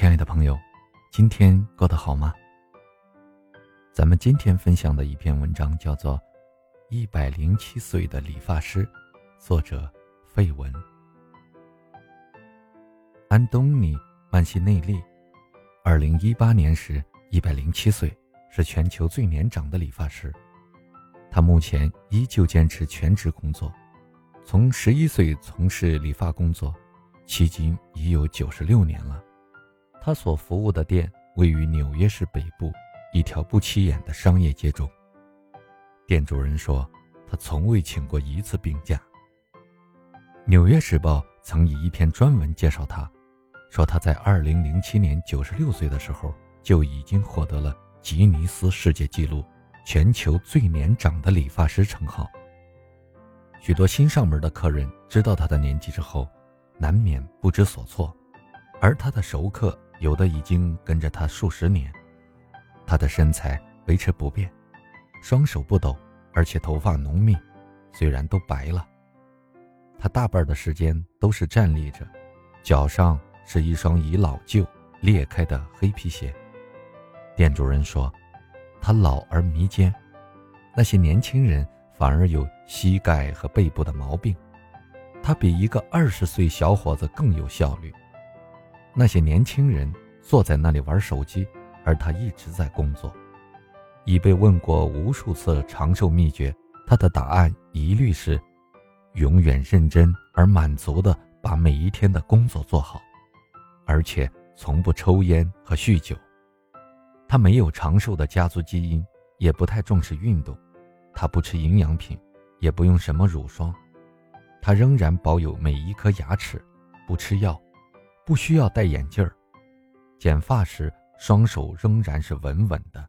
亲爱的朋友，今天过得好吗？咱们今天分享的一篇文章叫做《一百零七岁的理发师》，作者费文。安东尼·曼西内利，二零一八年时一百零七岁，是全球最年长的理发师。他目前依旧坚持全职工作，从十一岁从事理发工作，迄今已有九十六年了。他所服务的店位于纽约市北部一条不起眼的商业街中。店主人说，他从未请过一次病假。《纽约时报》曾以一篇专文介绍他，说他在2007年96岁的时候就已经获得了吉尼斯世界纪录——全球最年长的理发师称号。许多新上门的客人知道他的年纪之后，难免不知所措，而他的熟客。有的已经跟着他数十年，他的身材维持不变，双手不抖，而且头发浓密，虽然都白了。他大半的时间都是站立着，脚上是一双已老旧、裂开的黑皮鞋。店主人说，他老而弥坚，那些年轻人反而有膝盖和背部的毛病。他比一个二十岁小伙子更有效率。那些年轻人坐在那里玩手机，而他一直在工作。已被问过无数次长寿秘诀，他的答案一律是：永远认真而满足地把每一天的工作做好，而且从不抽烟和酗酒。他没有长寿的家族基因，也不太重视运动。他不吃营养品，也不用什么乳霜。他仍然保有每一颗牙齿，不吃药。不需要戴眼镜儿，剪发时双手仍然是稳稳的。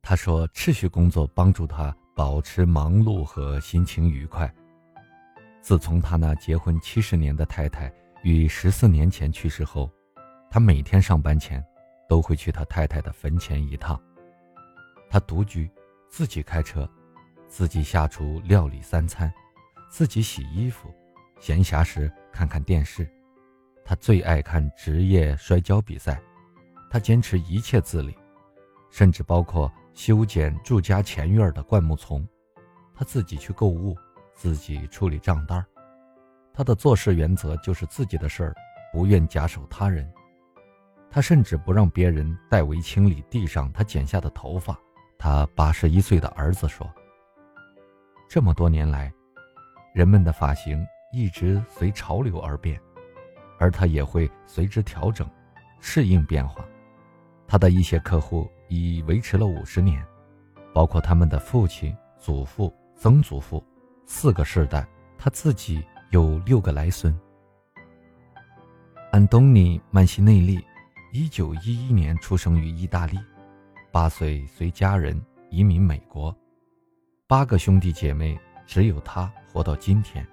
他说：“持续工作帮助他保持忙碌和心情愉快。”自从他那结婚七十年的太太于十四年前去世后，他每天上班前都会去他太太的坟前一趟。他独居，自己开车，自己下厨料理三餐，自己洗衣服，闲暇时看看电视。他最爱看职业摔跤比赛，他坚持一切自理，甚至包括修剪住家前院的灌木丛。他自己去购物，自己处理账单。他的做事原则就是自己的事儿，不愿假手他人。他甚至不让别人代为清理地上他剪下的头发。他八十一岁的儿子说：“这么多年来，人们的发型一直随潮流而变。”而他也会随之调整，适应变化。他的一些客户已维持了五十年，包括他们的父亲、祖父、曾祖父，四个世代。他自己有六个来孙。安东尼·曼西内利，一九一一年出生于意大利，八岁随家人移民美国，八个兄弟姐妹，只有他活到今天。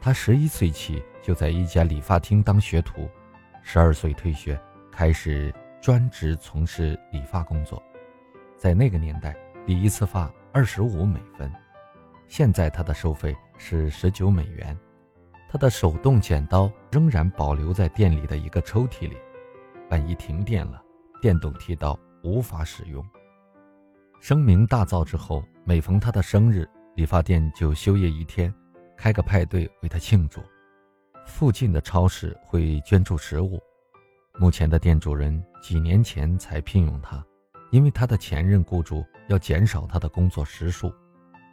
他十一岁起就在一家理发厅当学徒，十二岁退学，开始专职从事理发工作。在那个年代，理一次发二十五美分，现在他的收费是十九美元。他的手动剪刀仍然保留在店里的一个抽屉里，万一停电了，电动剃刀无法使用。声名大噪之后，每逢他的生日，理发店就休业一天。开个派对为他庆祝，附近的超市会捐助食物。目前的店主人几年前才聘用他，因为他的前任雇主要减少他的工作时数，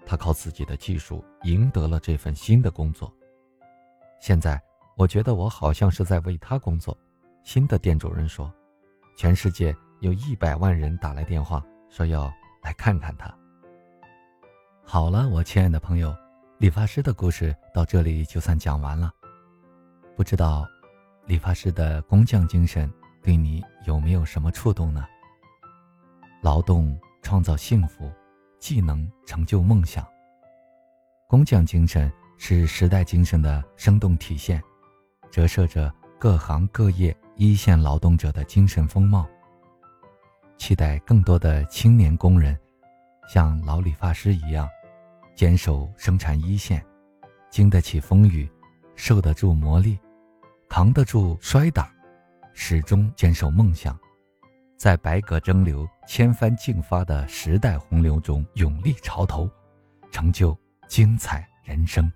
他靠自己的技术赢得了这份新的工作。现在我觉得我好像是在为他工作。新的店主人说：“全世界有一百万人打来电话说要来看看他。”好了，我亲爱的朋友。理发师的故事到这里就算讲完了。不知道，理发师的工匠精神对你有没有什么触动呢？劳动创造幸福，技能成就梦想。工匠精神是时代精神的生动体现，折射着各行各业一线劳动者的精神风貌。期待更多的青年工人，像老理发师一样。坚守生产一线，经得起风雨，受得住磨砺，扛得住摔打，始终坚守梦想，在百舸争流、千帆竞发的时代洪流中勇立潮头，成就精彩人生。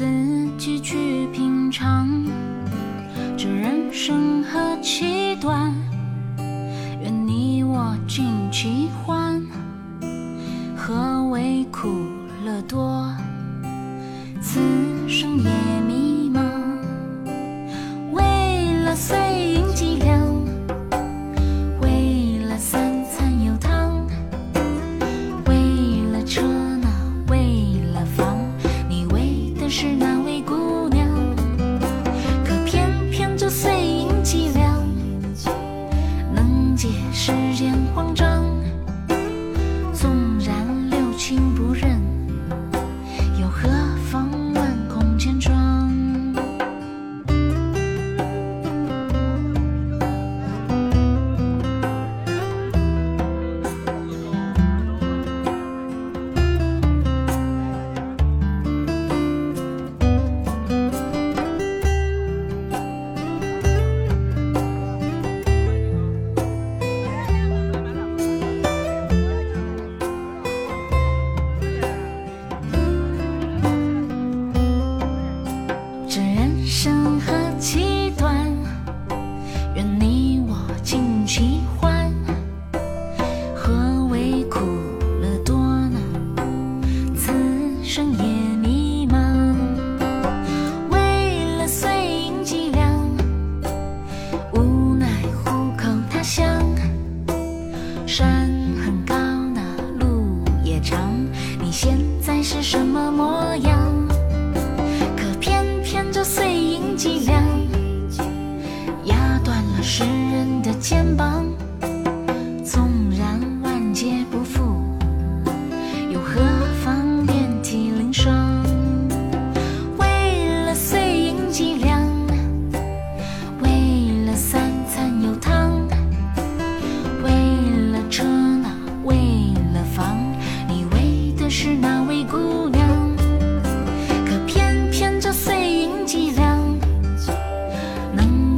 自己去品尝。这人生何其短，愿你我尽其欢。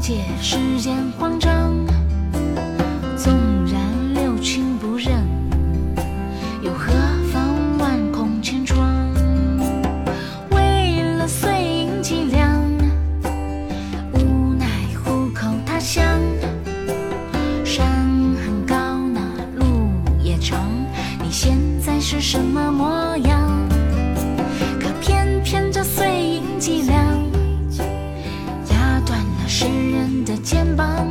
借世间慌张，纵然六亲不认，又何妨万孔千疮，为了碎银几两，无奈户口他乡，山很高，那路也长，你现在是什么模样？肩膀，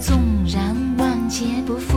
纵然万劫不复。